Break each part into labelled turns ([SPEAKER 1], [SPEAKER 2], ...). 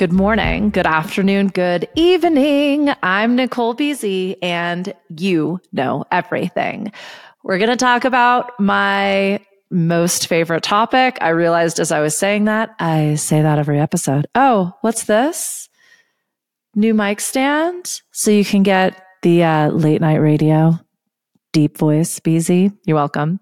[SPEAKER 1] Good morning, good afternoon, good evening. I'm Nicole Beasy, and you know everything. We're going to talk about my most favorite topic. I realized as I was saying that, I say that every episode. Oh, what's this? New mic stand so you can get the uh, late night radio, deep voice, Beasy. You're welcome.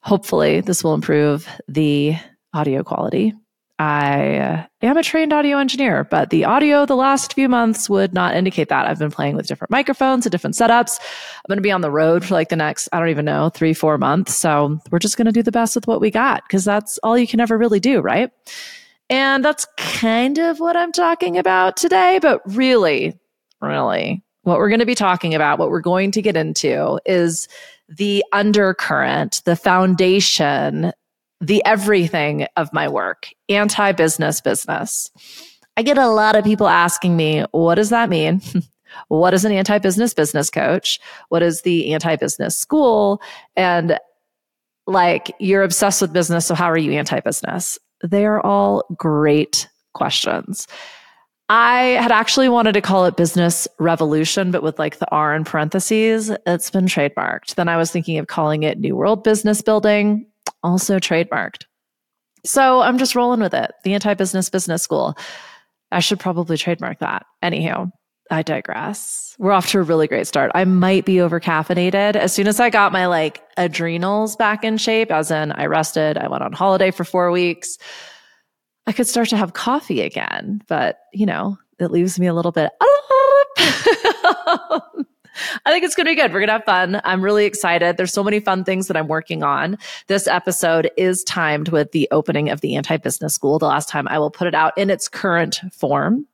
[SPEAKER 1] Hopefully, this will improve the audio quality I uh, am a trained audio engineer, but the audio the last few months would not indicate that. I've been playing with different microphones and different setups. I'm going to be on the road for like the next, I don't even know, three, four months. So we're just going to do the best with what we got because that's all you can ever really do, right? And that's kind of what I'm talking about today. But really, really, what we're going to be talking about, what we're going to get into is the undercurrent, the foundation the everything of my work, anti business business. I get a lot of people asking me, what does that mean? what is an anti business business coach? What is the anti business school? And like, you're obsessed with business. So, how are you anti business? They are all great questions. I had actually wanted to call it business revolution, but with like the R in parentheses, it's been trademarked. Then I was thinking of calling it New World Business Building also trademarked. So I'm just rolling with it. The anti business business school. I should probably trademark that. Anywho, I digress. We're off to a really great start. I might be over caffeinated. As soon as I got my like adrenals back in shape, as in I rested, I went on holiday for four weeks, I could start to have coffee again. But, you know, it leaves me a little bit. I think it's going to be good. We're going to have fun. I'm really excited. There's so many fun things that I'm working on. This episode is timed with the opening of the anti business school. The last time I will put it out in its current form.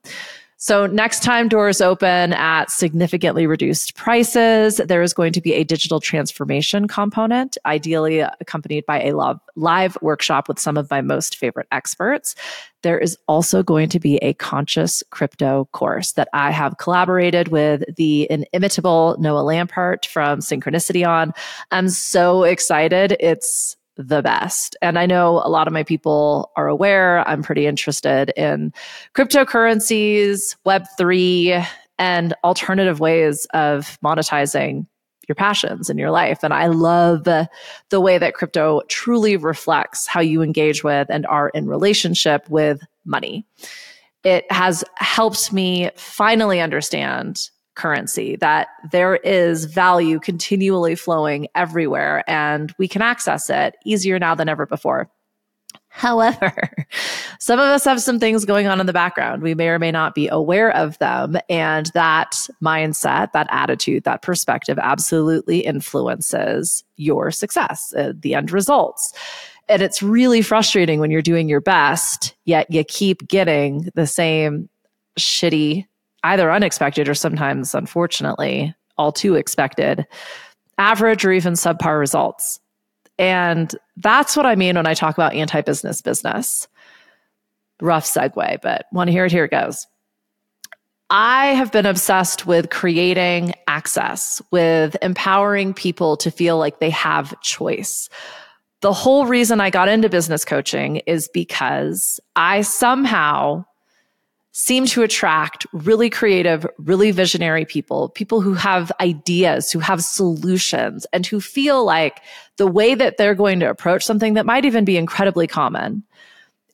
[SPEAKER 1] So next time doors open at significantly reduced prices, there is going to be a digital transformation component, ideally accompanied by a live workshop with some of my most favorite experts. There is also going to be a conscious crypto course that I have collaborated with the inimitable Noah Lampert from Synchronicity on. I'm so excited. It's the best. And I know a lot of my people are aware. I'm pretty interested in cryptocurrencies, Web3, and alternative ways of monetizing your passions in your life. And I love the way that crypto truly reflects how you engage with and are in relationship with money. It has helped me finally understand currency, that there is value continually flowing everywhere and we can access it easier now than ever before. However, some of us have some things going on in the background. We may or may not be aware of them. And that mindset, that attitude, that perspective absolutely influences your success, uh, the end results. And it's really frustrating when you're doing your best, yet you keep getting the same shitty either unexpected or sometimes, unfortunately, all too expected, average or even subpar results. And that's what I mean when I talk about anti business business. Rough segue, but want to hear it? Here it goes. I have been obsessed with creating access, with empowering people to feel like they have choice. The whole reason I got into business coaching is because I somehow seem to attract really creative, really visionary people, people who have ideas, who have solutions, and who feel like the way that they're going to approach something that might even be incredibly common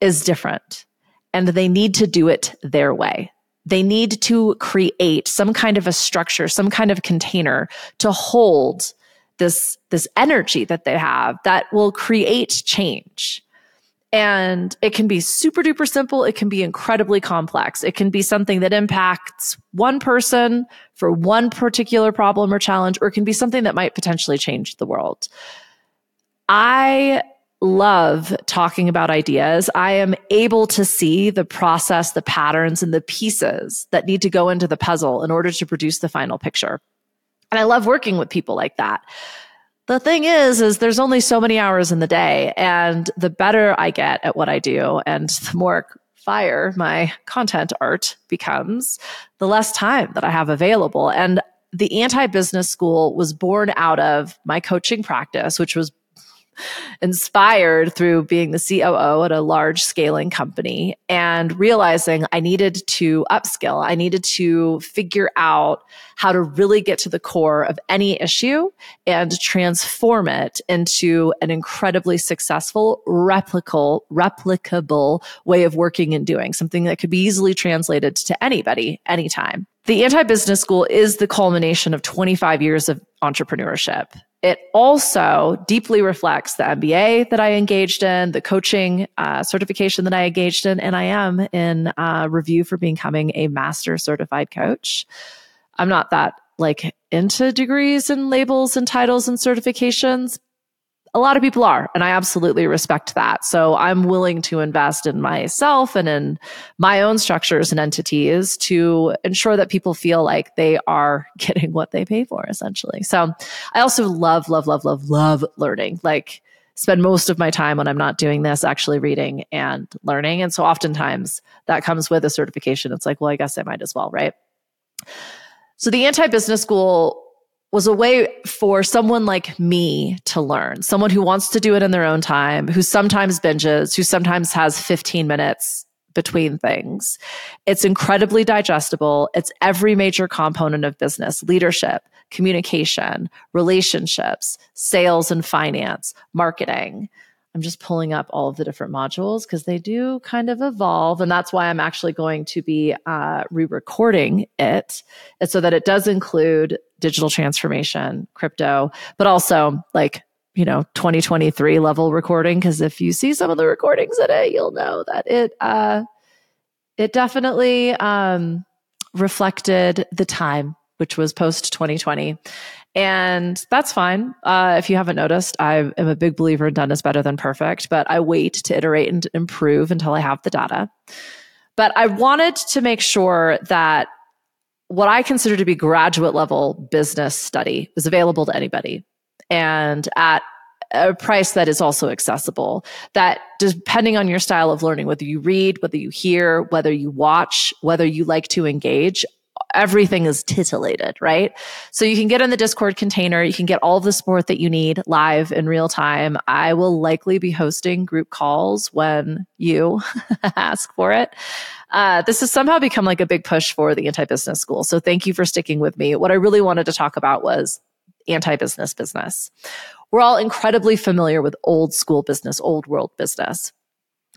[SPEAKER 1] is different. And they need to do it their way. They need to create some kind of a structure, some kind of container to hold this, this energy that they have that will create change. And it can be super duper simple. It can be incredibly complex. It can be something that impacts one person for one particular problem or challenge, or it can be something that might potentially change the world. I love talking about ideas. I am able to see the process, the patterns, and the pieces that need to go into the puzzle in order to produce the final picture. And I love working with people like that. The thing is, is there's only so many hours in the day and the better I get at what I do and the more fire my content art becomes, the less time that I have available. And the anti business school was born out of my coaching practice, which was inspired through being the COO at a large scaling company and realizing I needed to upskill. I needed to figure out how to really get to the core of any issue and transform it into an incredibly successful, replicable, replicable way of working and doing something that could be easily translated to anybody, anytime. The anti business school is the culmination of 25 years of entrepreneurship. It also deeply reflects the MBA that I engaged in, the coaching uh, certification that I engaged in, and I am in uh, review for becoming a master certified coach. I'm not that like into degrees and labels and titles and certifications, a lot of people are, and I absolutely respect that. So I'm willing to invest in myself and in my own structures and entities to ensure that people feel like they are getting what they pay for, essentially. So I also love, love, love, love, love learning. Like, spend most of my time when I'm not doing this actually reading and learning. And so oftentimes that comes with a certification. It's like, well, I guess I might as well, right? So the anti business school was a way for someone like me to learn, someone who wants to do it in their own time, who sometimes binges, who sometimes has 15 minutes between things. It's incredibly digestible. It's every major component of business leadership, communication, relationships, sales and finance, marketing. I'm just pulling up all of the different modules because they do kind of evolve. And that's why I'm actually going to be uh, re recording it. So that it does include digital transformation, crypto, but also like, you know, 2023 level recording. Cause if you see some of the recordings in it, you'll know that it, uh, it definitely um, reflected the time, which was post 2020. And that's fine. Uh, if you haven't noticed, I am a big believer in done is better than perfect, but I wait to iterate and improve until I have the data. But I wanted to make sure that what I consider to be graduate level business study is available to anybody and at a price that is also accessible. That depending on your style of learning, whether you read, whether you hear, whether you watch, whether you like to engage, everything is titillated, right? So you can get in the Discord container, you can get all the support that you need live in real time. I will likely be hosting group calls when you ask for it. Uh, this has somehow become like a big push for the anti business school. So thank you for sticking with me. What I really wanted to talk about was anti business business. We're all incredibly familiar with old school business, old world business.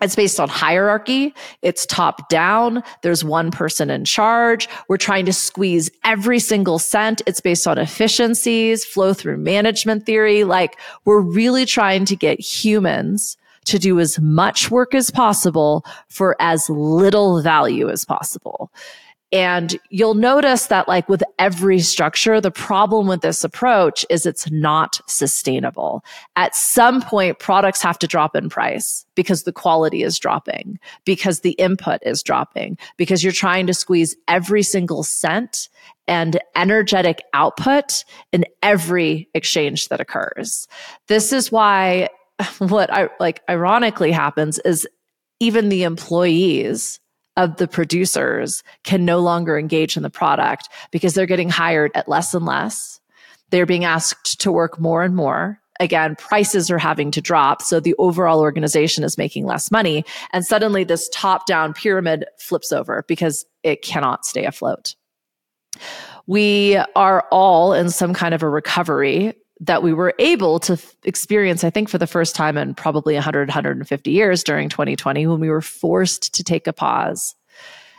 [SPEAKER 1] It's based on hierarchy. It's top down. There's one person in charge. We're trying to squeeze every single cent. It's based on efficiencies, flow through management theory. Like we're really trying to get humans to do as much work as possible for as little value as possible. And you'll notice that like with every structure, the problem with this approach is it's not sustainable. At some point, products have to drop in price because the quality is dropping, because the input is dropping, because you're trying to squeeze every single cent and energetic output in every exchange that occurs. This is why what I like ironically happens is even the employees of the producers can no longer engage in the product because they're getting hired at less and less. They're being asked to work more and more. Again, prices are having to drop. So the overall organization is making less money. And suddenly this top down pyramid flips over because it cannot stay afloat. We are all in some kind of a recovery that we were able to f- experience, I think, for the first time in probably 100, 150 years during 2020, when we were forced to take a pause.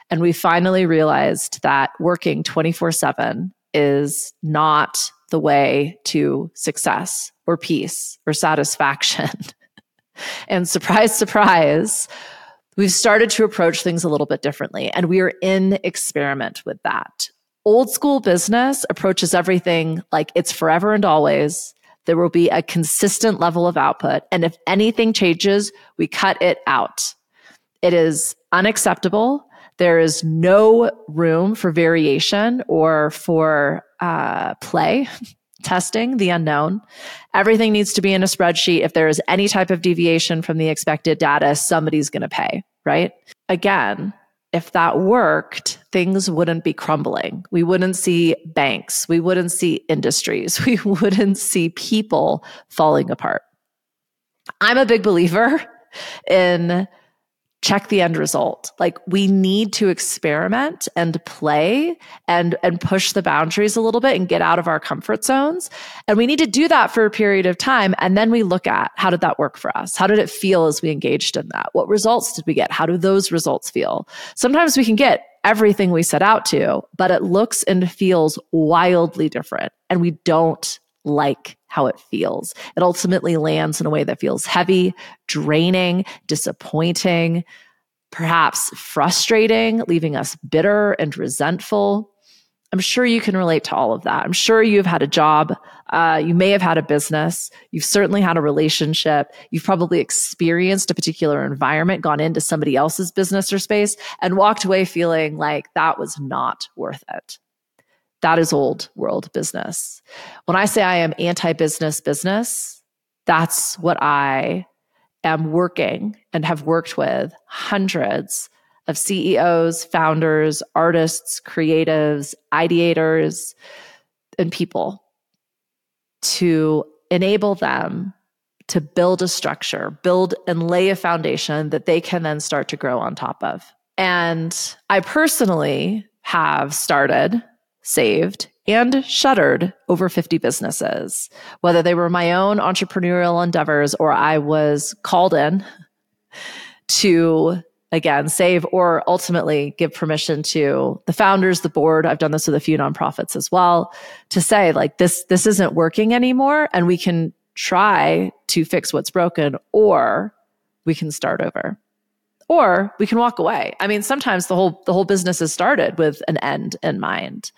[SPEAKER 1] And we finally realized that working 24 7 is not the way to success or peace or satisfaction. and surprise, surprise, we've started to approach things a little bit differently. And we are in experiment with that old school business approaches everything like it's forever and always. There will be a consistent level of output. And if anything changes, we cut it out. It is unacceptable. There is no room for variation or for uh, play, testing the unknown. Everything needs to be in a spreadsheet. If there is any type of deviation from the expected data, somebody's going to pay, right? again, if that worked, things wouldn't be crumbling. We wouldn't see banks. We wouldn't see industries. We wouldn't see people falling apart. I'm a big believer in check the end result. Like we need to experiment and play and and push the boundaries a little bit and get out of our comfort zones. And we need to do that for a period of time and then we look at how did that work for us? How did it feel as we engaged in that? What results did we get? How do those results feel? Sometimes we can get everything we set out to but it looks and feels wildly different and we don't like how it feels. It ultimately lands in a way that feels heavy, draining, disappointing, perhaps frustrating, leaving us bitter and resentful. I'm sure you can relate to all of that. I'm sure you've had a job. Uh, you may have had a business. You've certainly had a relationship. You've probably experienced a particular environment, gone into somebody else's business or space, and walked away feeling like that was not worth it. That is old world business. When I say I am anti business business, that's what I am working and have worked with hundreds of CEOs, founders, artists, creatives, ideators, and people to enable them to build a structure, build and lay a foundation that they can then start to grow on top of. And I personally have started saved, and shuttered over 50 businesses, whether they were my own entrepreneurial endeavors or I was called in to again save or ultimately give permission to the founders the board i've done this with a few nonprofits as well to say like this this isn't working anymore and we can try to fix what's broken or we can start over or we can walk away. I mean, sometimes the whole the whole business is started with an end in mind.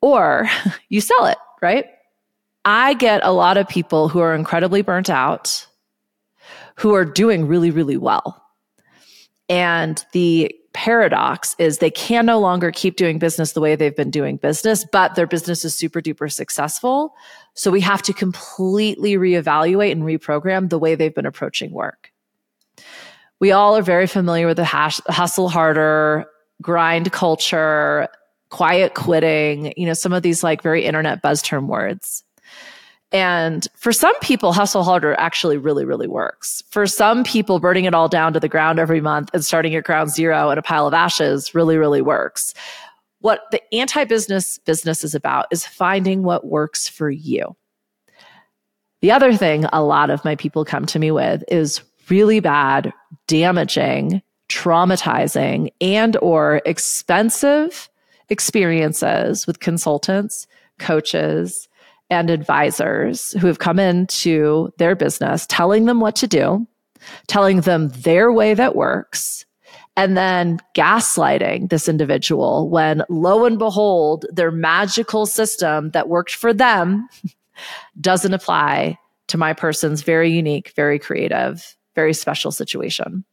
[SPEAKER 1] Or you sell it, right? I get a lot of people who are incredibly burnt out who are doing really really well. And the paradox is they can no longer keep doing business the way they've been doing business, but their business is super duper successful. So we have to completely reevaluate and reprogram the way they've been approaching work we all are very familiar with the hash, hustle harder, grind culture, quiet quitting, you know, some of these like very internet buzz term words. And for some people, hustle harder actually really, really works. For some people, burning it all down to the ground every month and starting at ground zero in a pile of ashes really, really works. What the anti business business is about is finding what works for you. The other thing a lot of my people come to me with is really bad, damaging, traumatizing and or expensive experiences with consultants, coaches, and advisors who have come into their business telling them what to do, telling them their way that works, and then gaslighting this individual when lo and behold, their magical system that worked for them doesn't apply to my person's very unique, very creative very special situation.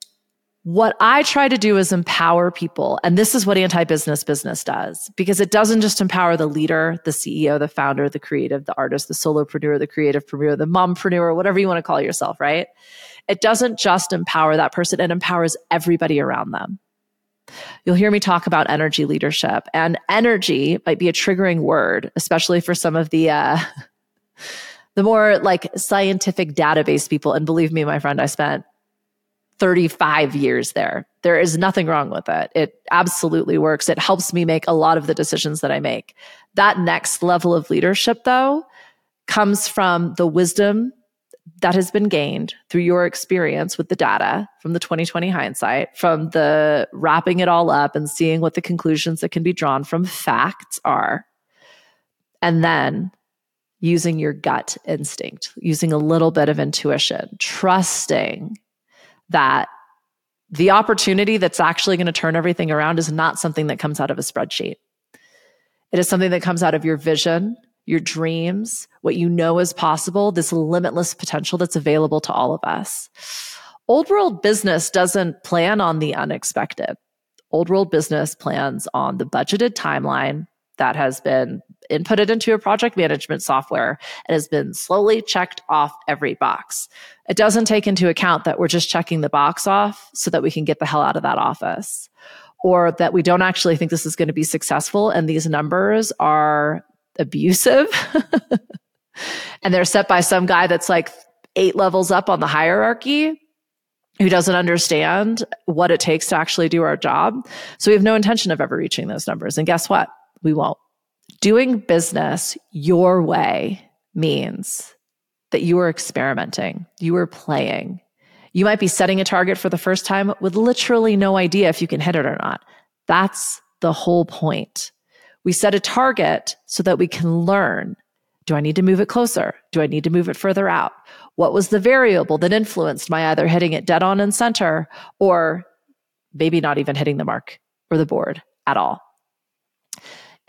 [SPEAKER 1] What I try to do is empower people. And this is what anti business business does because it doesn't just empower the leader, the CEO, the founder, the creative, the artist, the solopreneur, the creative preneur, the mompreneur, whatever you want to call yourself, right? It doesn't just empower that person, it empowers everybody around them. You'll hear me talk about energy leadership, and energy might be a triggering word, especially for some of the uh, the more like scientific database people, and believe me, my friend, I spent 35 years there. There is nothing wrong with it. It absolutely works. It helps me make a lot of the decisions that I make. That next level of leadership, though, comes from the wisdom that has been gained through your experience with the data from the 2020 hindsight, from the wrapping it all up and seeing what the conclusions that can be drawn from facts are. And then using your gut instinct, using a little bit of intuition, trusting that the opportunity that's actually going to turn everything around is not something that comes out of a spreadsheet. It is something that comes out of your vision, your dreams, what you know is possible, this limitless potential that's available to all of us. Old world business doesn't plan on the unexpected. Old world business plans on the budgeted timeline that has been input it into a project management software and has been slowly checked off every box. It doesn't take into account that we're just checking the box off so that we can get the hell out of that office or that we don't actually think this is going to be successful and these numbers are abusive and they're set by some guy that's like eight levels up on the hierarchy who doesn't understand what it takes to actually do our job. So we have no intention of ever reaching those numbers. And guess what? We won't. Doing business your way means that you are experimenting, you are playing. You might be setting a target for the first time with literally no idea if you can hit it or not. That's the whole point. We set a target so that we can learn. Do I need to move it closer? Do I need to move it further out? What was the variable that influenced my either hitting it dead on in center or maybe not even hitting the mark or the board at all?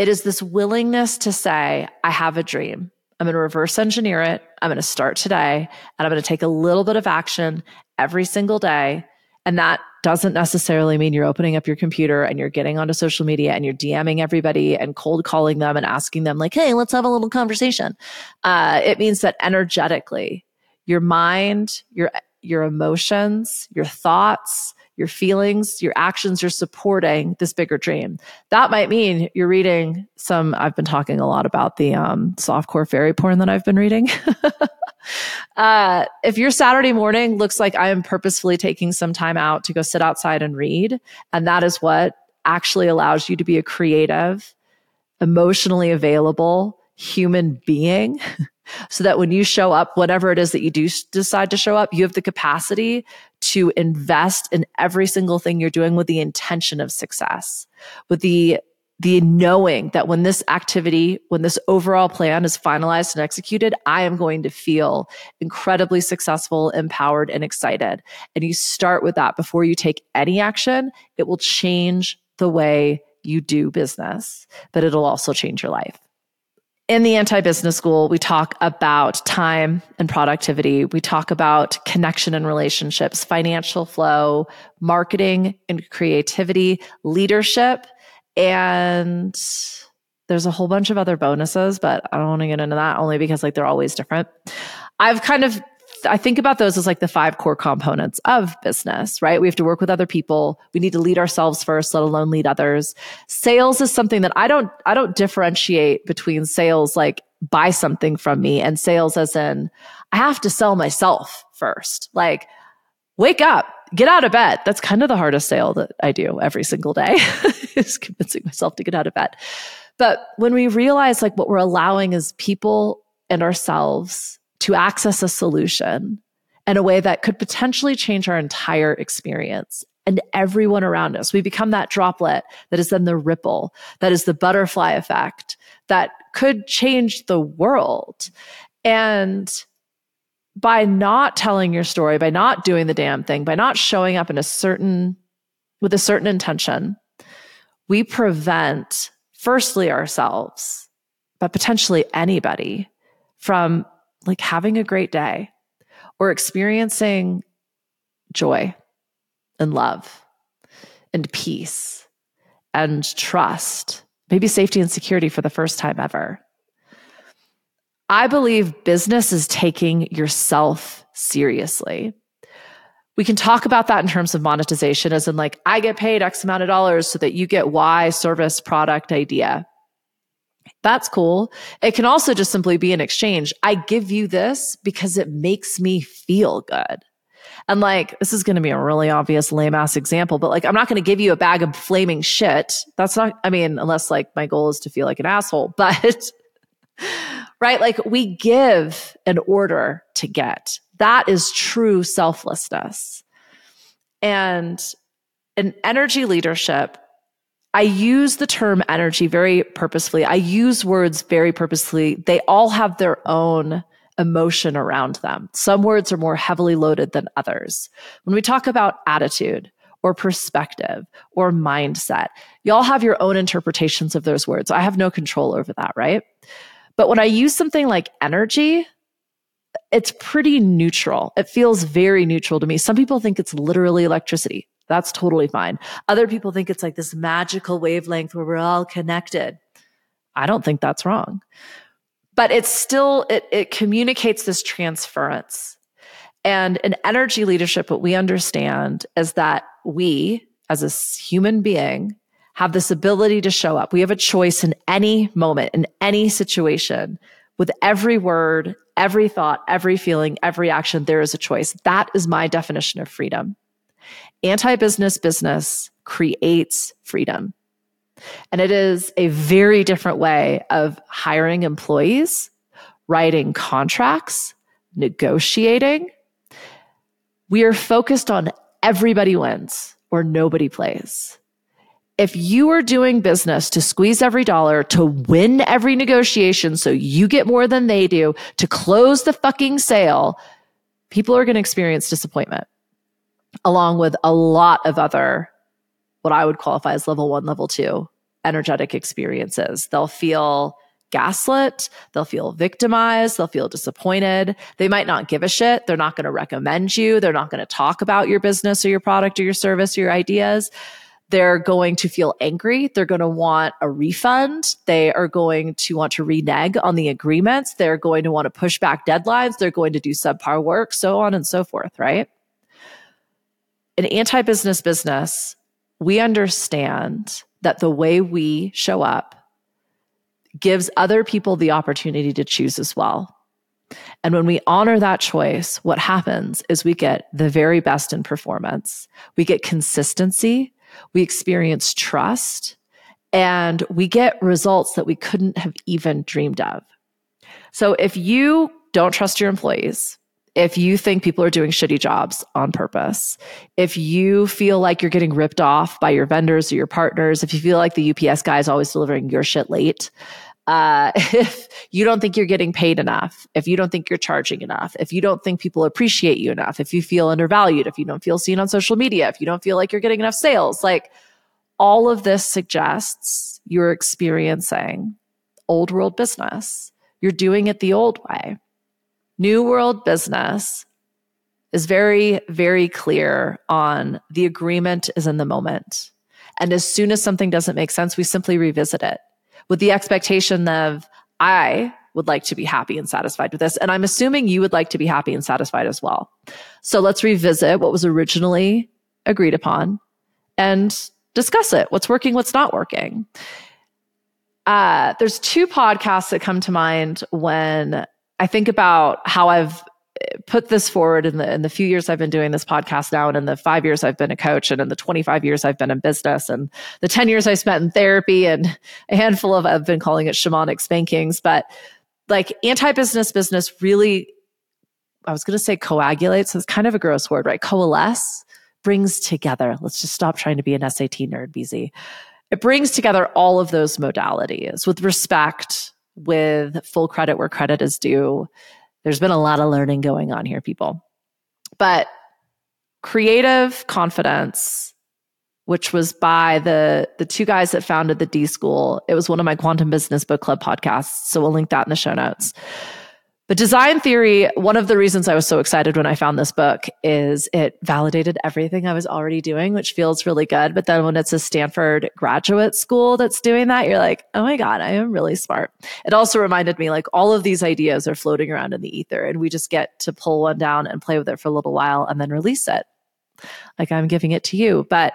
[SPEAKER 1] It is this willingness to say, I have a dream. I'm going to reverse engineer it. I'm going to start today and I'm going to take a little bit of action every single day. And that doesn't necessarily mean you're opening up your computer and you're getting onto social media and you're DMing everybody and cold calling them and asking them, like, hey, let's have a little conversation. Uh, it means that energetically, your mind, your your emotions, your thoughts, your feelings, your actions are supporting this bigger dream. That might mean you're reading some, I've been talking a lot about the um, softcore fairy porn that I've been reading. uh, if your Saturday morning looks like I am purposefully taking some time out to go sit outside and read, and that is what actually allows you to be a creative, emotionally available human being. so that when you show up, whatever it is that you do decide to show up, you have the capacity to invest in every single thing you're doing with the intention of success, with the the knowing that when this activity, when this overall plan is finalized and executed, I am going to feel incredibly successful, empowered, and excited. And you start with that before you take any action, it will change the way you do business, but it'll also change your life in the anti business school, we talk about time and productivity. We talk about connection and relationships, financial flow, marketing and creativity, leadership, and there's a whole bunch of other bonuses, but I don't want to get into that only because like they're always different. I've kind of I think about those as like the five core components of business, right? We have to work with other people. We need to lead ourselves first, let alone lead others. Sales is something that I don't, I don't differentiate between sales like buy something from me and sales as in I have to sell myself first. Like wake up, get out of bed. That's kind of the hardest sale that I do every single day is convincing myself to get out of bed. But when we realize like what we're allowing is people and ourselves to access a solution in a way that could potentially change our entire experience and everyone around us. We become that droplet that is then the ripple, that is the butterfly effect that could change the world. And by not telling your story, by not doing the damn thing, by not showing up in a certain, with a certain intention, we prevent, firstly, ourselves, but potentially anybody from like having a great day or experiencing joy and love and peace and trust, maybe safety and security for the first time ever. I believe business is taking yourself seriously. We can talk about that in terms of monetization, as in, like, I get paid X amount of dollars so that you get Y service, product, idea. That's cool. It can also just simply be an exchange. I give you this because it makes me feel good. And like, this is going to be a really obvious lame ass example, but like, I'm not going to give you a bag of flaming shit. That's not, I mean, unless like my goal is to feel like an asshole, but right? Like, we give in order to get. That is true selflessness. And in energy leadership, I use the term energy very purposefully. I use words very purposefully. They all have their own emotion around them. Some words are more heavily loaded than others. When we talk about attitude or perspective or mindset, y'all have your own interpretations of those words. I have no control over that, right? But when I use something like energy, it's pretty neutral. It feels very neutral to me. Some people think it's literally electricity. That's totally fine. Other people think it's like this magical wavelength where we're all connected. I don't think that's wrong. But it's still, it, it communicates this transference. And in energy leadership, what we understand is that we, as a human being, have this ability to show up. We have a choice in any moment, in any situation, with every word, every thought, every feeling, every action. There is a choice. That is my definition of freedom. Anti business business creates freedom. And it is a very different way of hiring employees, writing contracts, negotiating. We are focused on everybody wins or nobody plays. If you are doing business to squeeze every dollar, to win every negotiation so you get more than they do, to close the fucking sale, people are going to experience disappointment along with a lot of other what I would qualify as level one, level two energetic experiences. They'll feel gaslit. They'll feel victimized. They'll feel disappointed. They might not give a shit. They're not going to recommend you. They're not going to talk about your business or your product or your service or your ideas. They're going to feel angry. They're going to want a refund. They are going to want to renege on the agreements. They're going to want to push back deadlines. They're going to do subpar work, so on and so forth, right? In anti business business, we understand that the way we show up gives other people the opportunity to choose as well. And when we honor that choice, what happens is we get the very best in performance. We get consistency, we experience trust, and we get results that we couldn't have even dreamed of. So if you don't trust your employees, if you think people are doing shitty jobs on purpose, if you feel like you're getting ripped off by your vendors or your partners, if you feel like the UPS guy is always delivering your shit late, uh, if you don't think you're getting paid enough, if you don't think you're charging enough, if you don't think people appreciate you enough, if you feel undervalued, if you don't feel seen on social media, if you don't feel like you're getting enough sales, like all of this suggests you're experiencing old world business. You're doing it the old way. New World Business is very, very clear on the agreement is in the moment. And as soon as something doesn't make sense, we simply revisit it with the expectation of, I would like to be happy and satisfied with this. And I'm assuming you would like to be happy and satisfied as well. So let's revisit what was originally agreed upon and discuss it. What's working, what's not working. Uh, there's two podcasts that come to mind when I think about how I've eh, put this forward in the in the few years I've been doing this podcast now and in the 5 years I've been a coach and in the 25 years I've been in business and the 10 years I spent in therapy and a handful of I've been calling it shamanic spankings but like anti-business business really I was going to say coagulate so it's kind of a gross word right? Coalesce brings together let's just stop trying to be an SAT nerd BZ it brings together all of those modalities with respect with full credit where credit is due. There's been a lot of learning going on here, people. But creative confidence which was by the the two guys that founded the D School. It was one of my quantum business book club podcasts, so we'll link that in the show notes. But design theory, one of the reasons I was so excited when I found this book is it validated everything I was already doing, which feels really good. But then when it's a Stanford graduate school that's doing that, you're like, oh my God, I am really smart. It also reminded me like all of these ideas are floating around in the ether and we just get to pull one down and play with it for a little while and then release it. Like I'm giving it to you. But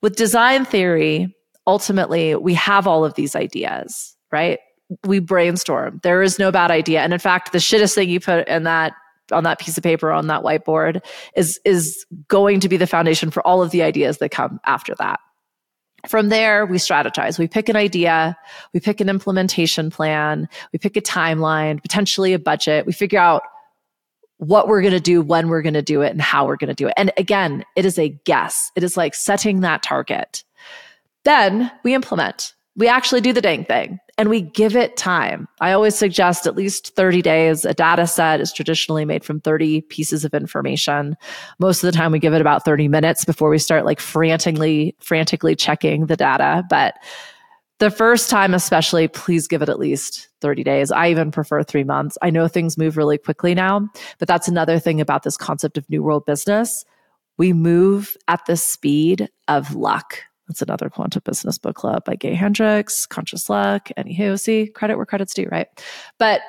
[SPEAKER 1] with design theory, ultimately, we have all of these ideas, right? We brainstorm. There is no bad idea. And in fact, the shittest thing you put in that on that piece of paper on that whiteboard is is going to be the foundation for all of the ideas that come after that. From there, we strategize. We pick an idea, we pick an implementation plan, we pick a timeline, potentially a budget. We figure out what we're going to do, when we're going to do it, and how we're going to do it. And again, it is a guess. It is like setting that target. Then we implement. We actually do the dang thing and we give it time. I always suggest at least 30 days. A data set is traditionally made from 30 pieces of information. Most of the time we give it about 30 minutes before we start like frantically, frantically checking the data. But the first time, especially, please give it at least 30 days. I even prefer three months. I know things move really quickly now, but that's another thing about this concept of new world business. We move at the speed of luck That's another quantum business book club by Gay Hendricks, Conscious Luck, anywho. See, credit where credit's due, right? But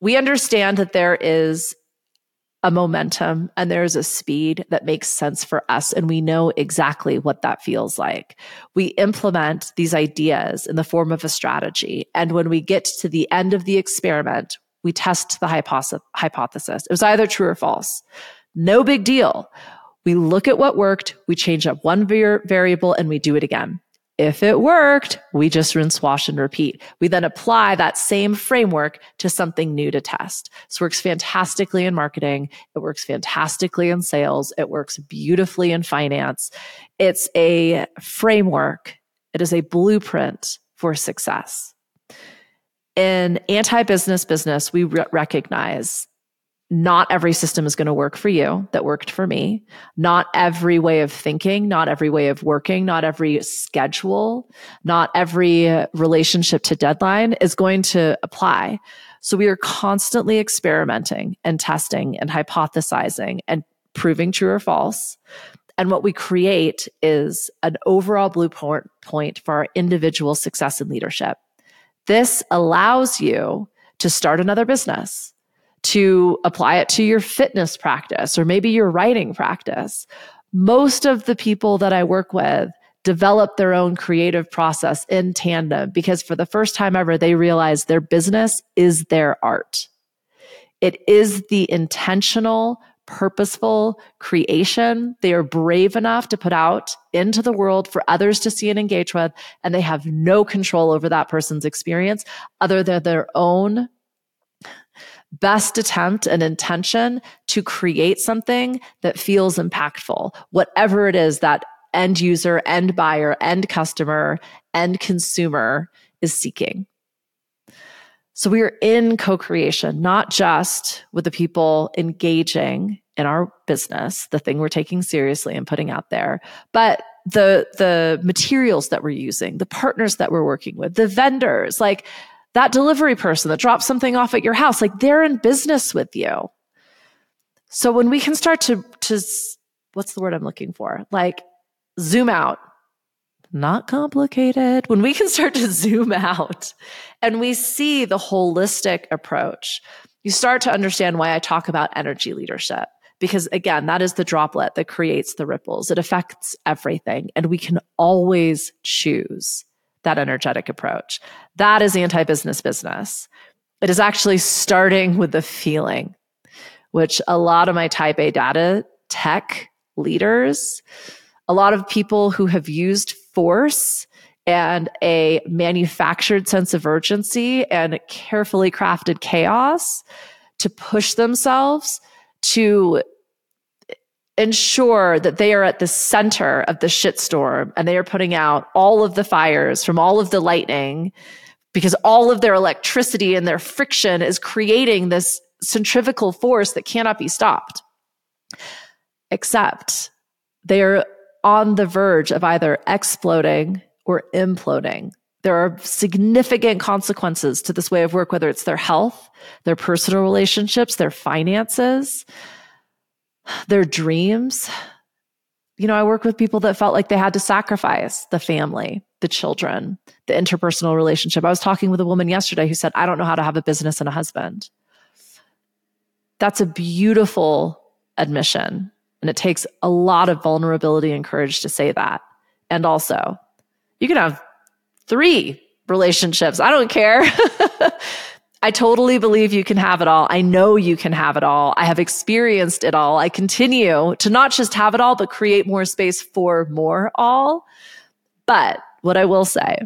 [SPEAKER 1] we understand that there is a momentum and there's a speed that makes sense for us. And we know exactly what that feels like. We implement these ideas in the form of a strategy. And when we get to the end of the experiment, we test the hypothesis. It was either true or false. No big deal. We look at what worked, we change up one variable, and we do it again. If it worked, we just rinse, wash, and repeat. We then apply that same framework to something new to test. This works fantastically in marketing. It works fantastically in sales. It works beautifully in finance. It's a framework. It is a blueprint for success. In anti business business, we re- recognize not every system is going to work for you that worked for me. Not every way of thinking, not every way of working, not every schedule, not every relationship to deadline is going to apply. So we are constantly experimenting and testing and hypothesizing and proving true or false. And what we create is an overall blueprint point for our individual success and leadership. This allows you to start another business to apply it to your fitness practice or maybe your writing practice. Most of the people that I work with develop their own creative process in tandem because for the first time ever, they realize their business is their art. It is the intentional, purposeful creation they are brave enough to put out into the world for others to see and engage with. And they have no control over that person's experience other than their own best attempt and intention to create something that feels impactful, whatever it is that end user, end buyer, end customer, end consumer is seeking. So we are in co creation, not just with the people engaging in our business, the thing we're taking seriously and putting out there, but the the materials that we're using, the partners that we're working with, the vendors, like that delivery person that drops something off at your house, like they're in business with you. So when we can start to, to, what's the word I'm looking for? Like zoom out, not complicated. When we can start to zoom out and we see the holistic approach, you start to understand why I talk about energy leadership. Because again, that is the droplet that creates the ripples. It affects everything. And we can always choose that energetic approach. That is anti business business. It is actually starting with the feeling, which a lot of my type A data tech leaders, a lot of people who have used force and a manufactured sense of urgency and carefully crafted chaos to push themselves to ensure that they are at the center of the shitstorm and they are putting out all of the fires from all of the lightning because all of their electricity and their friction is creating this centrifugal force that cannot be stopped. Except they are on the verge of either exploding or imploding. There are significant consequences to this way of work, whether it's their health, their personal relationships, their finances their dreams. You know, I work with people that felt like they had to sacrifice the family, the children, the interpersonal relationship. I was talking with a woman yesterday who said, I don't know how to have a business and a husband. That's a beautiful admission. And it takes a lot of vulnerability and courage to say that. And also, you can have three relationships. I don't care. I totally believe you can have it all. I know you can have it all. I have experienced it all. I continue to not just have it all, but create more space for more all. But what I will say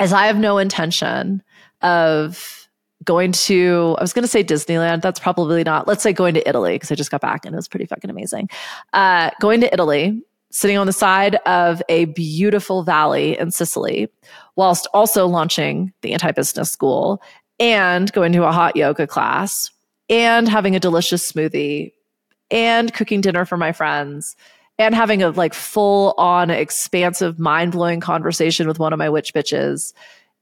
[SPEAKER 1] is I have no intention of going to, I was going to say Disneyland. That's probably not, let's say going to Italy, because I just got back and it was pretty fucking amazing. Uh, going to Italy, sitting on the side of a beautiful valley in Sicily, whilst also launching the anti business school and going to a hot yoga class and having a delicious smoothie and cooking dinner for my friends and having a like full on expansive mind blowing conversation with one of my witch bitches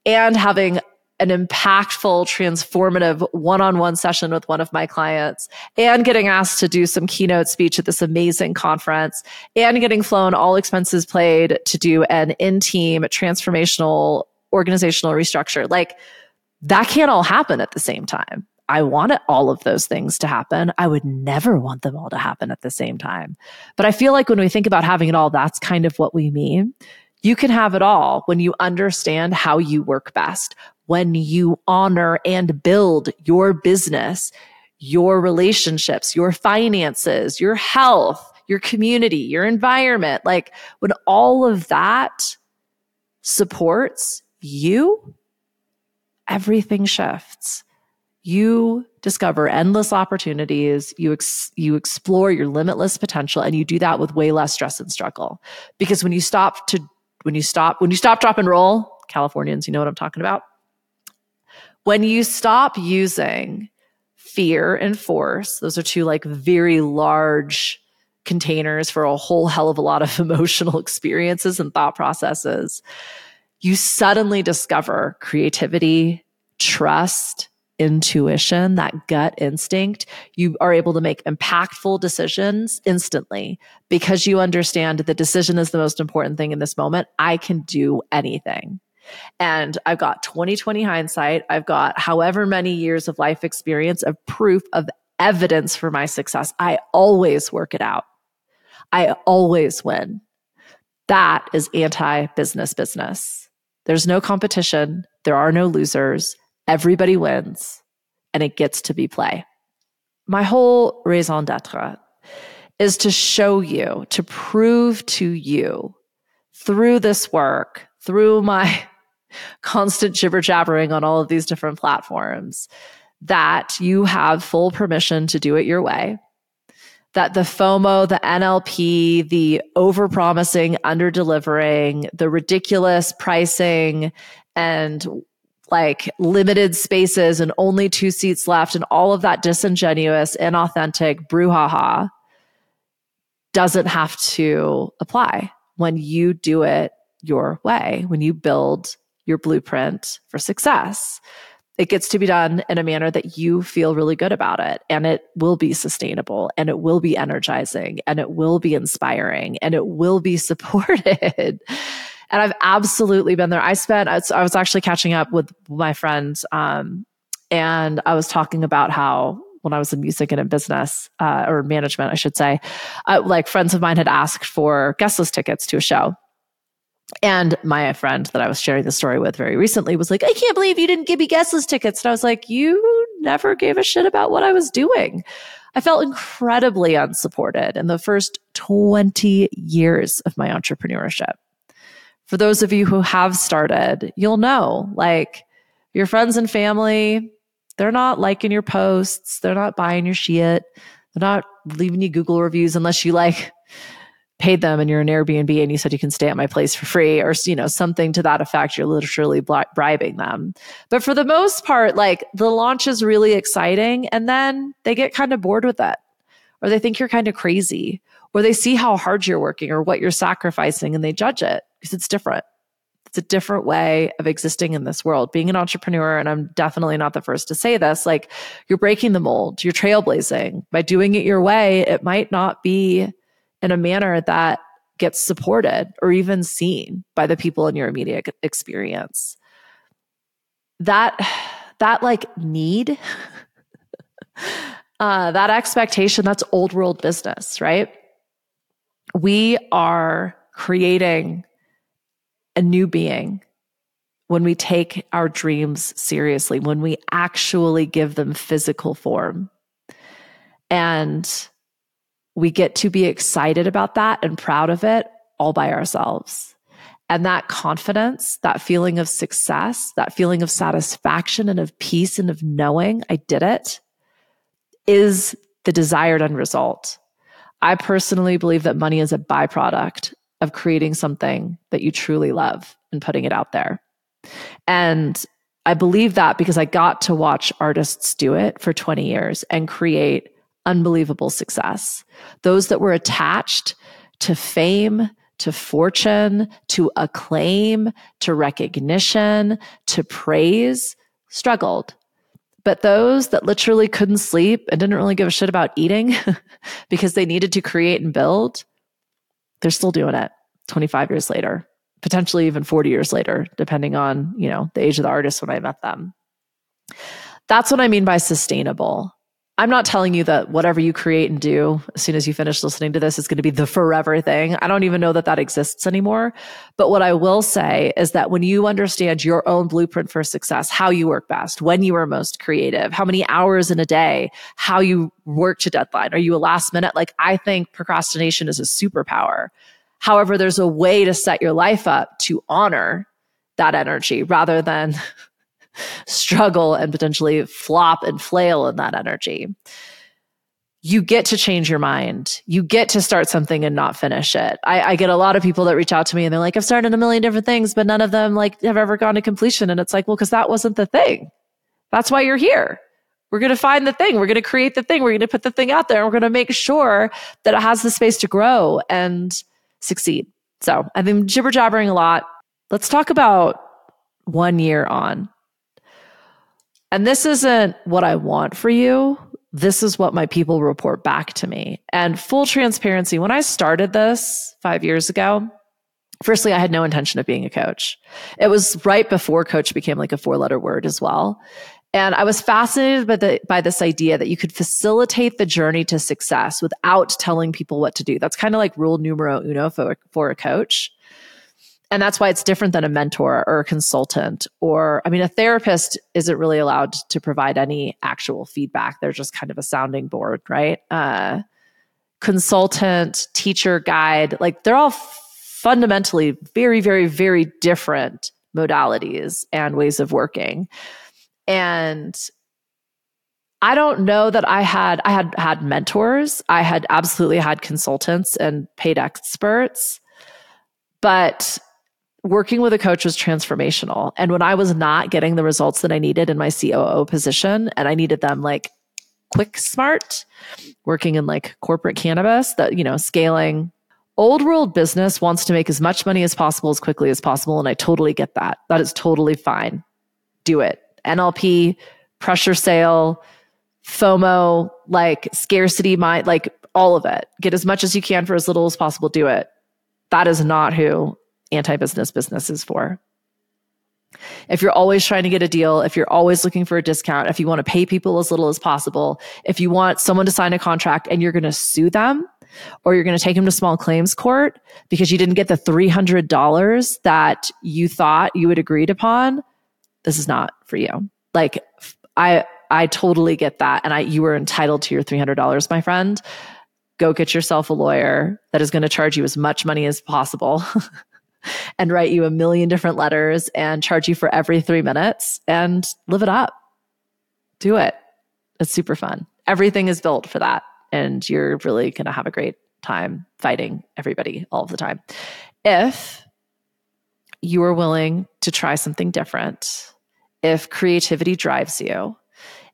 [SPEAKER 1] and having an impactful, transformative one on one session with one of my clients and getting asked to do some keynote speech at this amazing conference and getting flown all expenses paid to do an in team transformational organizational restructure. Like that can't all happen at the same time. I want all of those things to happen. I would never want them all to happen at the same time. But I feel like when we think about having it all, that's kind of what we mean. You can have it all when you understand how you work best, when you honor and build your business, your relationships, your finances, your health, your community, your environment. Like when all of that supports you, everything shifts you discover endless opportunities you ex- you explore your limitless potential and you do that with way less stress and struggle. Because when you stop to when you stop when you stop drop and roll californians you know what i'm talking about? When you stop using fear and force those are two like very large containers for a whole hell of a lot of emotional experiences and thought processes you suddenly discover creativity trust intuition, that gut instinct, you are able to make impactful decisions instantly because you understand the decision is the most important thing in this moment. I can do anything. And I've got 2020 hindsight. I've got however many years of life experience of proof of evidence for my success. I always work it out. I always win. That is anti business business. There's no competition. There are no losers everybody wins and it gets to be play. My whole raison d'etre is to show you, to prove to you through this work, through my constant jibber jabbering on all of these different platforms, that you have full permission to do it your way. That the FOMO, the NLP, the over promising, under delivering, the ridiculous pricing, and like limited spaces and only two seats left and all of that disingenuous, inauthentic brouhaha doesn't have to apply when you do it your way, when you build your blueprint for success. It gets to be done in a manner that you feel really good about it. And it will be sustainable and it will be energizing and it will be inspiring and it will be supported. And I've absolutely been there. I spent, I was actually catching up with my friends, um, and I was talking about how when I was in music and in business, uh, or management, I should say, uh, like friends of mine had asked for guest list tickets to a show. And my friend that I was sharing the story with very recently was like, I can't believe you didn't give me guest list tickets. And I was like, you never gave a shit about what I was doing. I felt incredibly unsupported in the first 20 years of my entrepreneurship for those of you who have started, you'll know like your friends and family, they're not liking your posts, they're not buying your shit, they're not leaving you Google reviews unless you like paid them and you're an Airbnb and you said you can stay at my place for free or you know something to that effect you're literally bribing them. But for the most part like the launch is really exciting and then they get kind of bored with it or they think you're kind of crazy or they see how hard you're working or what you're sacrificing and they judge it because it's different. It's a different way of existing in this world. Being an entrepreneur, and I'm definitely not the first to say this, like you're breaking the mold, you're trailblazing. By doing it your way, it might not be in a manner that gets supported or even seen by the people in your immediate experience. That that like need uh, that expectation that's old world business right we are creating a new being when we take our dreams seriously, when we actually give them physical form. And we get to be excited about that and proud of it all by ourselves. And that confidence, that feeling of success, that feeling of satisfaction and of peace and of knowing I did it is the desired end result. I personally believe that money is a byproduct of creating something that you truly love and putting it out there. And I believe that because I got to watch artists do it for 20 years and create unbelievable success. Those that were attached to fame, to fortune, to acclaim, to recognition, to praise struggled. But those that literally couldn't sleep and didn't really give a shit about eating because they needed to create and build, they're still doing it 25 years later, potentially even 40 years later, depending on, you know, the age of the artist when I met them. That's what I mean by sustainable. I'm not telling you that whatever you create and do as soon as you finish listening to this is going to be the forever thing. I don't even know that that exists anymore. But what I will say is that when you understand your own blueprint for success, how you work best, when you are most creative, how many hours in a day, how you work to deadline, are you a last minute? Like I think procrastination is a superpower. However, there's a way to set your life up to honor that energy rather than struggle and potentially flop and flail in that energy. You get to change your mind. You get to start something and not finish it. I, I get a lot of people that reach out to me and they're like, I've started a million different things, but none of them like have ever gone to completion. And it's like, well, because that wasn't the thing. That's why you're here. We're going to find the thing. We're going to create the thing. We're going to put the thing out there. And we're going to make sure that it has the space to grow and succeed. So I've been jibber jabbering a lot. Let's talk about one year on. And this isn't what I want for you. This is what my people report back to me. And full transparency, when I started this five years ago, firstly, I had no intention of being a coach. It was right before coach became like a four letter word as well. And I was fascinated by, the, by this idea that you could facilitate the journey to success without telling people what to do. That's kind of like rule numero uno for, for a coach and that's why it's different than a mentor or a consultant or i mean a therapist isn't really allowed to provide any actual feedback they're just kind of a sounding board right uh, consultant teacher guide like they're all fundamentally very very very different modalities and ways of working and I don't know that I had I had had mentors. I had absolutely had consultants and paid experts. But working with a coach was transformational. And when I was not getting the results that I needed in my COO position, and I needed them like quick smart, working in like corporate cannabis, that, you know, scaling. Old world business wants to make as much money as possible as quickly as possible. And I totally get that. That is totally fine. Do it. NLP, pressure sale, FOMO, like scarcity mind, like all of it. Get as much as you can for as little as possible. Do it. That is not who anti business business is for. If you're always trying to get a deal, if you're always looking for a discount, if you want to pay people as little as possible, if you want someone to sign a contract and you're going to sue them or you're going to take them to small claims court because you didn't get the $300 that you thought you had agreed upon, this is not for you. Like I I totally get that and I you were entitled to your $300, my friend. Go get yourself a lawyer that is going to charge you as much money as possible and write you a million different letters and charge you for every three minutes and live it up. Do it. It's super fun. Everything is built for that. And you're really going to have a great time fighting everybody all of the time. If you are willing to try something different, if creativity drives you,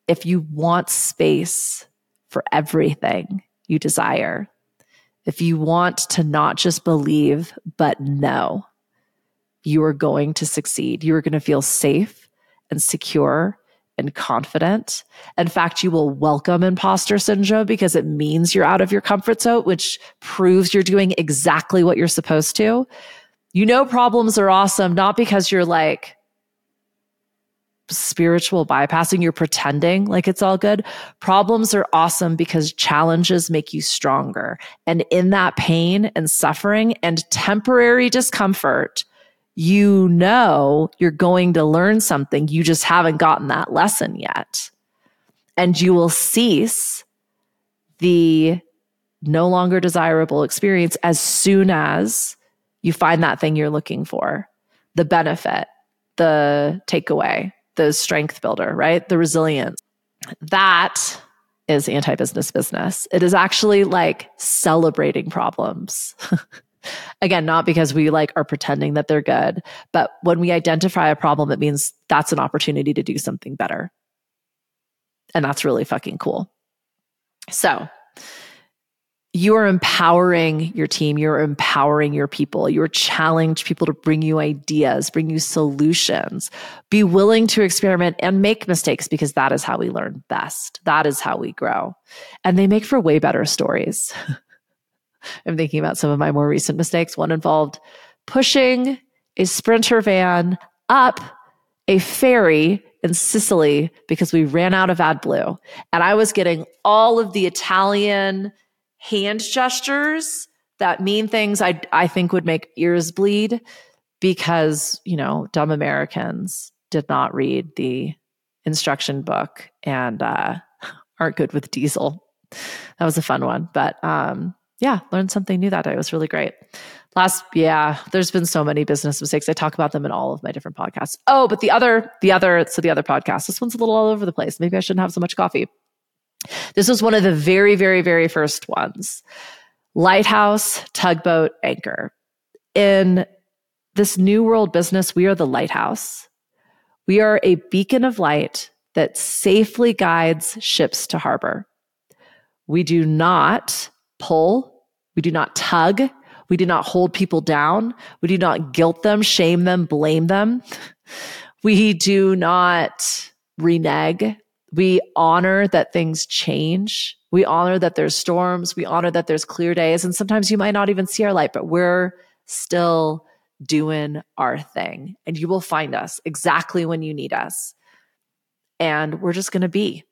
[SPEAKER 1] if you want space for everything you desire, if you want to not just believe, but know, you are going to succeed. You are going to feel safe and secure and confident. In fact, you will welcome imposter syndrome because it means you're out of your comfort zone, which proves you're doing exactly what you're supposed to. You know, problems are awesome, not because you're like, spiritual bypassing, you're pretending like it's all good. Problems are awesome because challenges make you stronger. And in that pain and suffering and temporary discomfort, you know you're going to learn something. You just haven't gotten that lesson yet. And you will cease the no longer desirable experience as soon as you find that thing you're looking for, the benefit, the takeaway, the strength builder, right? The resilience. That is anti business business. It is actually like celebrating problems. Again, not because we like are pretending that they're good, but when we identify a problem, it means that's an opportunity to do something better. And that's really fucking cool. So, you are empowering your team. You're empowering your people. You're challenging people to bring you ideas, bring you solutions. Be willing to experiment and make mistakes because that is how we learn best. That is how we grow. And they make for way better stories. I'm thinking about some of my more recent mistakes. One involved pushing a sprinter van up a ferry in Sicily because we ran out of AdBlue. And I was getting all of the Italian hand gestures that mean things I I think would make ears bleed because, you know, dumb Americans did not read the instruction book and uh, aren't good with diesel. That was a fun one, but um, yeah, learned something new that day. It was really great. Last, yeah, there's been so many business mistakes. I talk about them in all of my different podcasts. Oh, but the other, the other, so the other podcast, this one's a little all over the place. Maybe I shouldn't have so much coffee. This was one of the very, very, very first ones. Lighthouse, tugboat, anchor. In this new world business, we are the lighthouse. We are a beacon of light that safely guides ships to harbor. We do not pull, we do not tug, we do not hold people down, we do not guilt them, shame them, blame them. We do not renege we honor that things change. We honor that there's storms. We honor that there's clear days. And sometimes you might not even see our light, but we're still doing our thing. And you will find us exactly when you need us. And we're just going to be.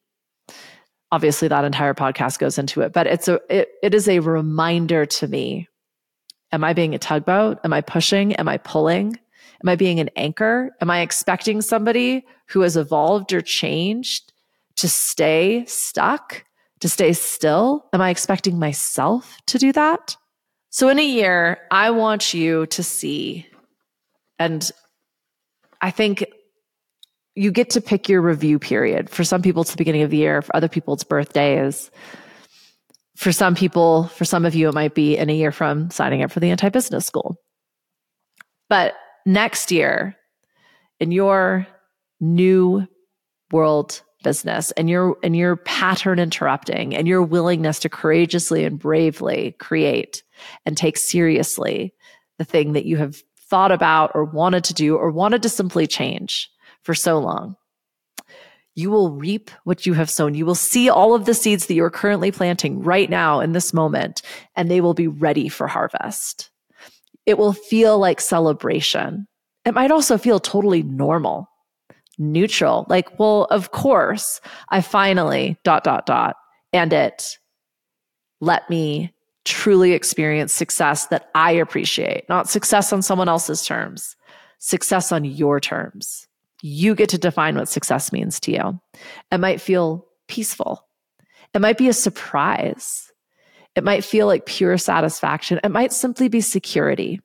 [SPEAKER 1] Obviously, that entire podcast goes into it, but it's a it, it is a reminder to me. Am I being a tugboat? Am I pushing? Am I pulling? Am I being an anchor? Am I expecting somebody who has evolved or changed to stay stuck, to stay still? Am I expecting myself to do that? So, in a year, I want you to see, and I think you get to pick your review period. For some people, it's the beginning of the year. For other people, it's birthdays. For some people, for some of you, it might be in a year from signing up for the anti business school. But next year, in your new world business and your and your pattern interrupting and your willingness to courageously and bravely create and take seriously the thing that you have thought about or wanted to do or wanted to simply change for so long you will reap what you have sown. You will see all of the seeds that you are currently planting right now in this moment, and they will be ready for harvest. It will feel like celebration. It might also feel totally normal neutral. Like, well, of course, I finally dot, dot, dot, and it let me truly experience success that I appreciate, not success on someone else's terms, success on your terms. You get to define what success means to you. It might feel peaceful. It might be a surprise. It might feel like pure satisfaction. It might simply be security.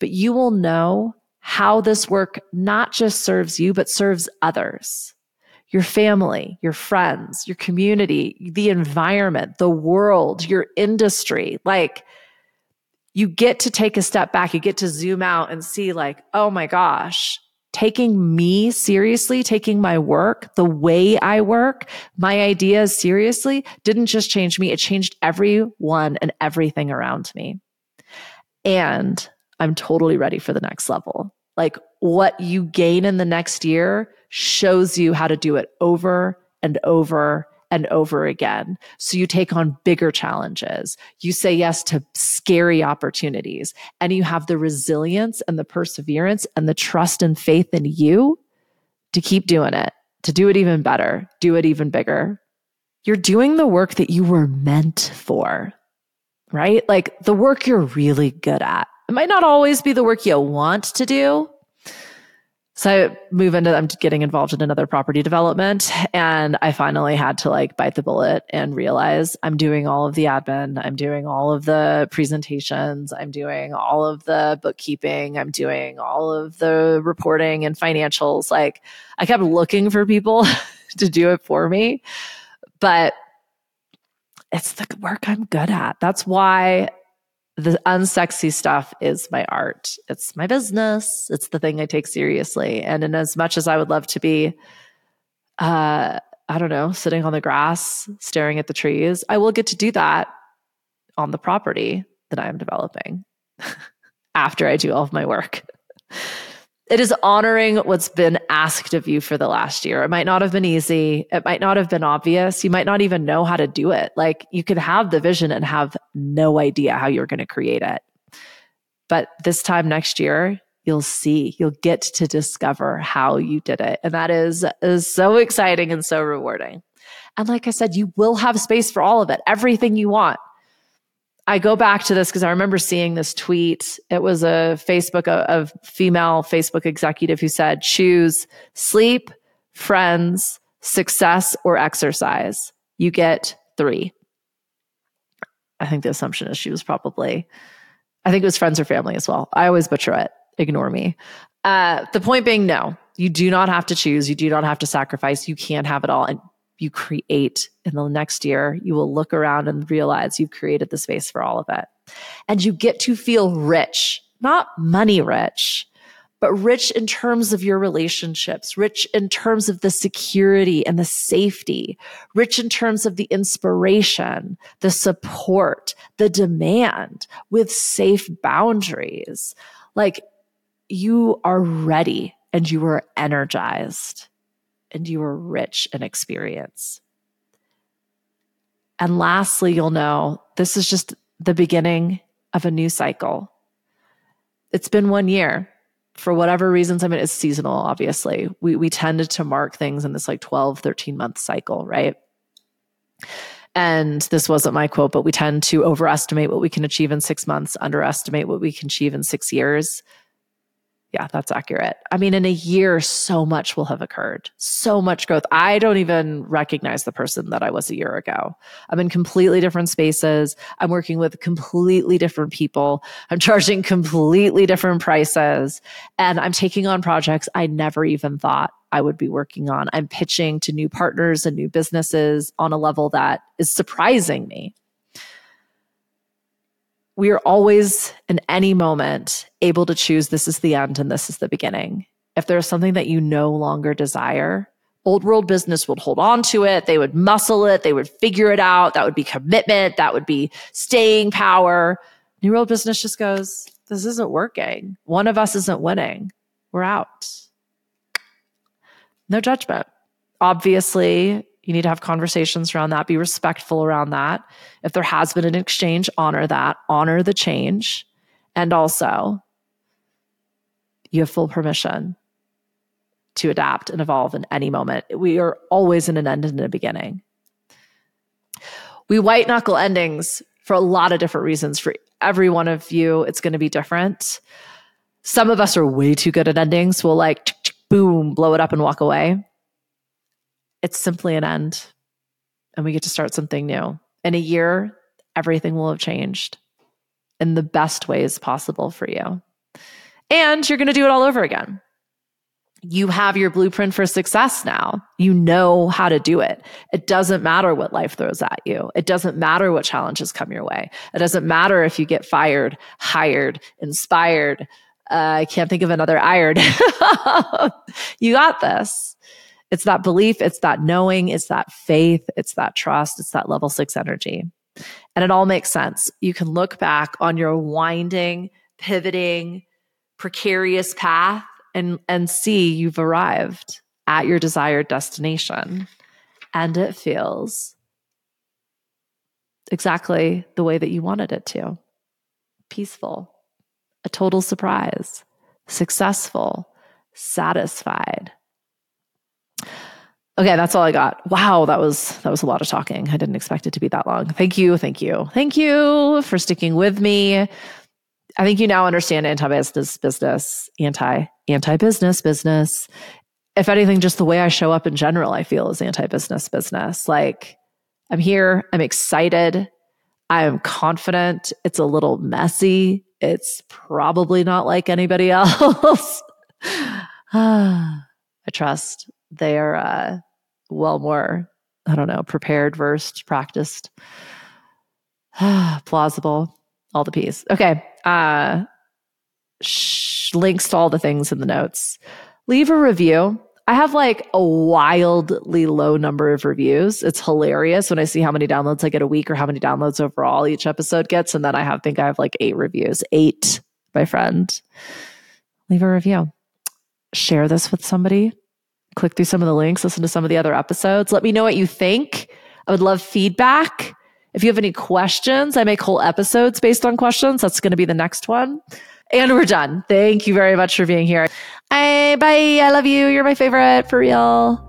[SPEAKER 1] But you will know how this work not just serves you, but serves others your family, your friends, your community, the environment, the world, your industry. Like, you get to take a step back, you get to zoom out and see, like, oh my gosh, taking me seriously, taking my work, the way I work, my ideas seriously didn't just change me, it changed everyone and everything around me. And I'm totally ready for the next level. Like what you gain in the next year shows you how to do it over and over and over again. So you take on bigger challenges. You say yes to scary opportunities and you have the resilience and the perseverance and the trust and faith in you to keep doing it, to do it even better, do it even bigger. You're doing the work that you were meant for, right? Like the work you're really good at. It might not always be the work you want to do. So I move into, I'm getting involved in another property development. And I finally had to like bite the bullet and realize I'm doing all of the admin. I'm doing all of the presentations. I'm doing all of the bookkeeping. I'm doing all of the reporting and financials. Like I kept looking for people to do it for me, but it's the work I'm good at. That's why the unsexy stuff is my art. It's my business. It's the thing I take seriously. And in as much as I would love to be, uh, I don't know, sitting on the grass, staring at the trees, I will get to do that on the property that I am developing after I do all of my work. It is honoring what's been asked of you for the last year. It might not have been easy. It might not have been obvious. You might not even know how to do it. Like you could have the vision and have no idea how you're going to create it. But this time next year, you'll see, you'll get to discover how you did it. And that is, is so exciting and so rewarding. And like I said, you will have space for all of it, everything you want. I go back to this because I remember seeing this tweet. It was a Facebook, a, a female Facebook executive who said, choose sleep, friends, success, or exercise. You get three. I think the assumption is she was probably, I think it was friends or family as well. I always butcher it. Ignore me. Uh, the point being, no, you do not have to choose. You do not have to sacrifice. You can't have it all. And you create in the next year, you will look around and realize you've created the space for all of it. And you get to feel rich, not money rich, but rich in terms of your relationships, rich in terms of the security and the safety, rich in terms of the inspiration, the support, the demand with safe boundaries. Like you are ready and you are energized and you are rich in experience. And lastly, you'll know this is just the beginning of a new cycle. It's been one year for whatever reasons. I mean, it's seasonal, obviously. We, we tended to mark things in this like 12, 13 month cycle, right? And this wasn't my quote, but we tend to overestimate what we can achieve in six months, underestimate what we can achieve in six years. Yeah, that's accurate. I mean, in a year, so much will have occurred, so much growth. I don't even recognize the person that I was a year ago. I'm in completely different spaces. I'm working with completely different people. I'm charging completely different prices. And I'm taking on projects I never even thought I would be working on. I'm pitching to new partners and new businesses on a level that is surprising me we are always in any moment able to choose this is the end and this is the beginning. If there's something that you no longer desire, old world business would hold on to it. They would muscle it. They would figure it out. That would be commitment. That would be staying power. New world business just goes, this isn't working. One of us isn't winning. We're out. No judgment. Obviously, you need to have conversations around that, be respectful around that. If there has been an exchange, honor that, honor the change. And also, you have full permission to adapt and evolve in any moment. We are always in an end and a beginning. We white knuckle endings for a lot of different reasons. For every one of you, it's going to be different. Some of us are way too good at endings. We'll like, boom, blow it up and walk away it's simply an end and we get to start something new. In a year, everything will have changed in the best ways possible for you. And you're going to do it all over again. You have your blueprint for success now. You know how to do it. It doesn't matter what life throws at you. It doesn't matter what challenges come your way. It doesn't matter if you get fired, hired, inspired. Uh, I can't think of another iron. you got this. It's that belief, it's that knowing, it's that faith, it's that trust, it's that level six energy. And it all makes sense. You can look back on your winding, pivoting, precarious path and, and see you've arrived at your desired destination. And it feels exactly the way that you wanted it to peaceful, a total surprise, successful, satisfied. Okay, that's all I got. Wow, that was that was a lot of talking. I didn't expect it to be that long. Thank you, thank you, thank you for sticking with me. I think you now understand anti-business business, anti anti-business business. If anything, just the way I show up in general, I feel is anti-business business. Like I'm here, I'm excited, I am confident. It's a little messy. It's probably not like anybody else. I trust they are uh, well more, I don't know, prepared, versed, practiced, plausible, all the P's. Okay. Uh, sh- links to all the things in the notes. Leave a review I have like a wildly low number of reviews. It's hilarious when I see how many downloads I get a week or how many downloads overall each episode gets. And then I have think I have like eight reviews. Eight, my friend. Leave a review. Share this with somebody. Click through some of the links, listen to some of the other episodes. Let me know what you think. I would love feedback. If you have any questions, I make whole episodes based on questions. That's going to be the next one. And we're done. Thank you very much for being here. Bye. Bye. I love you. You're my favorite for real.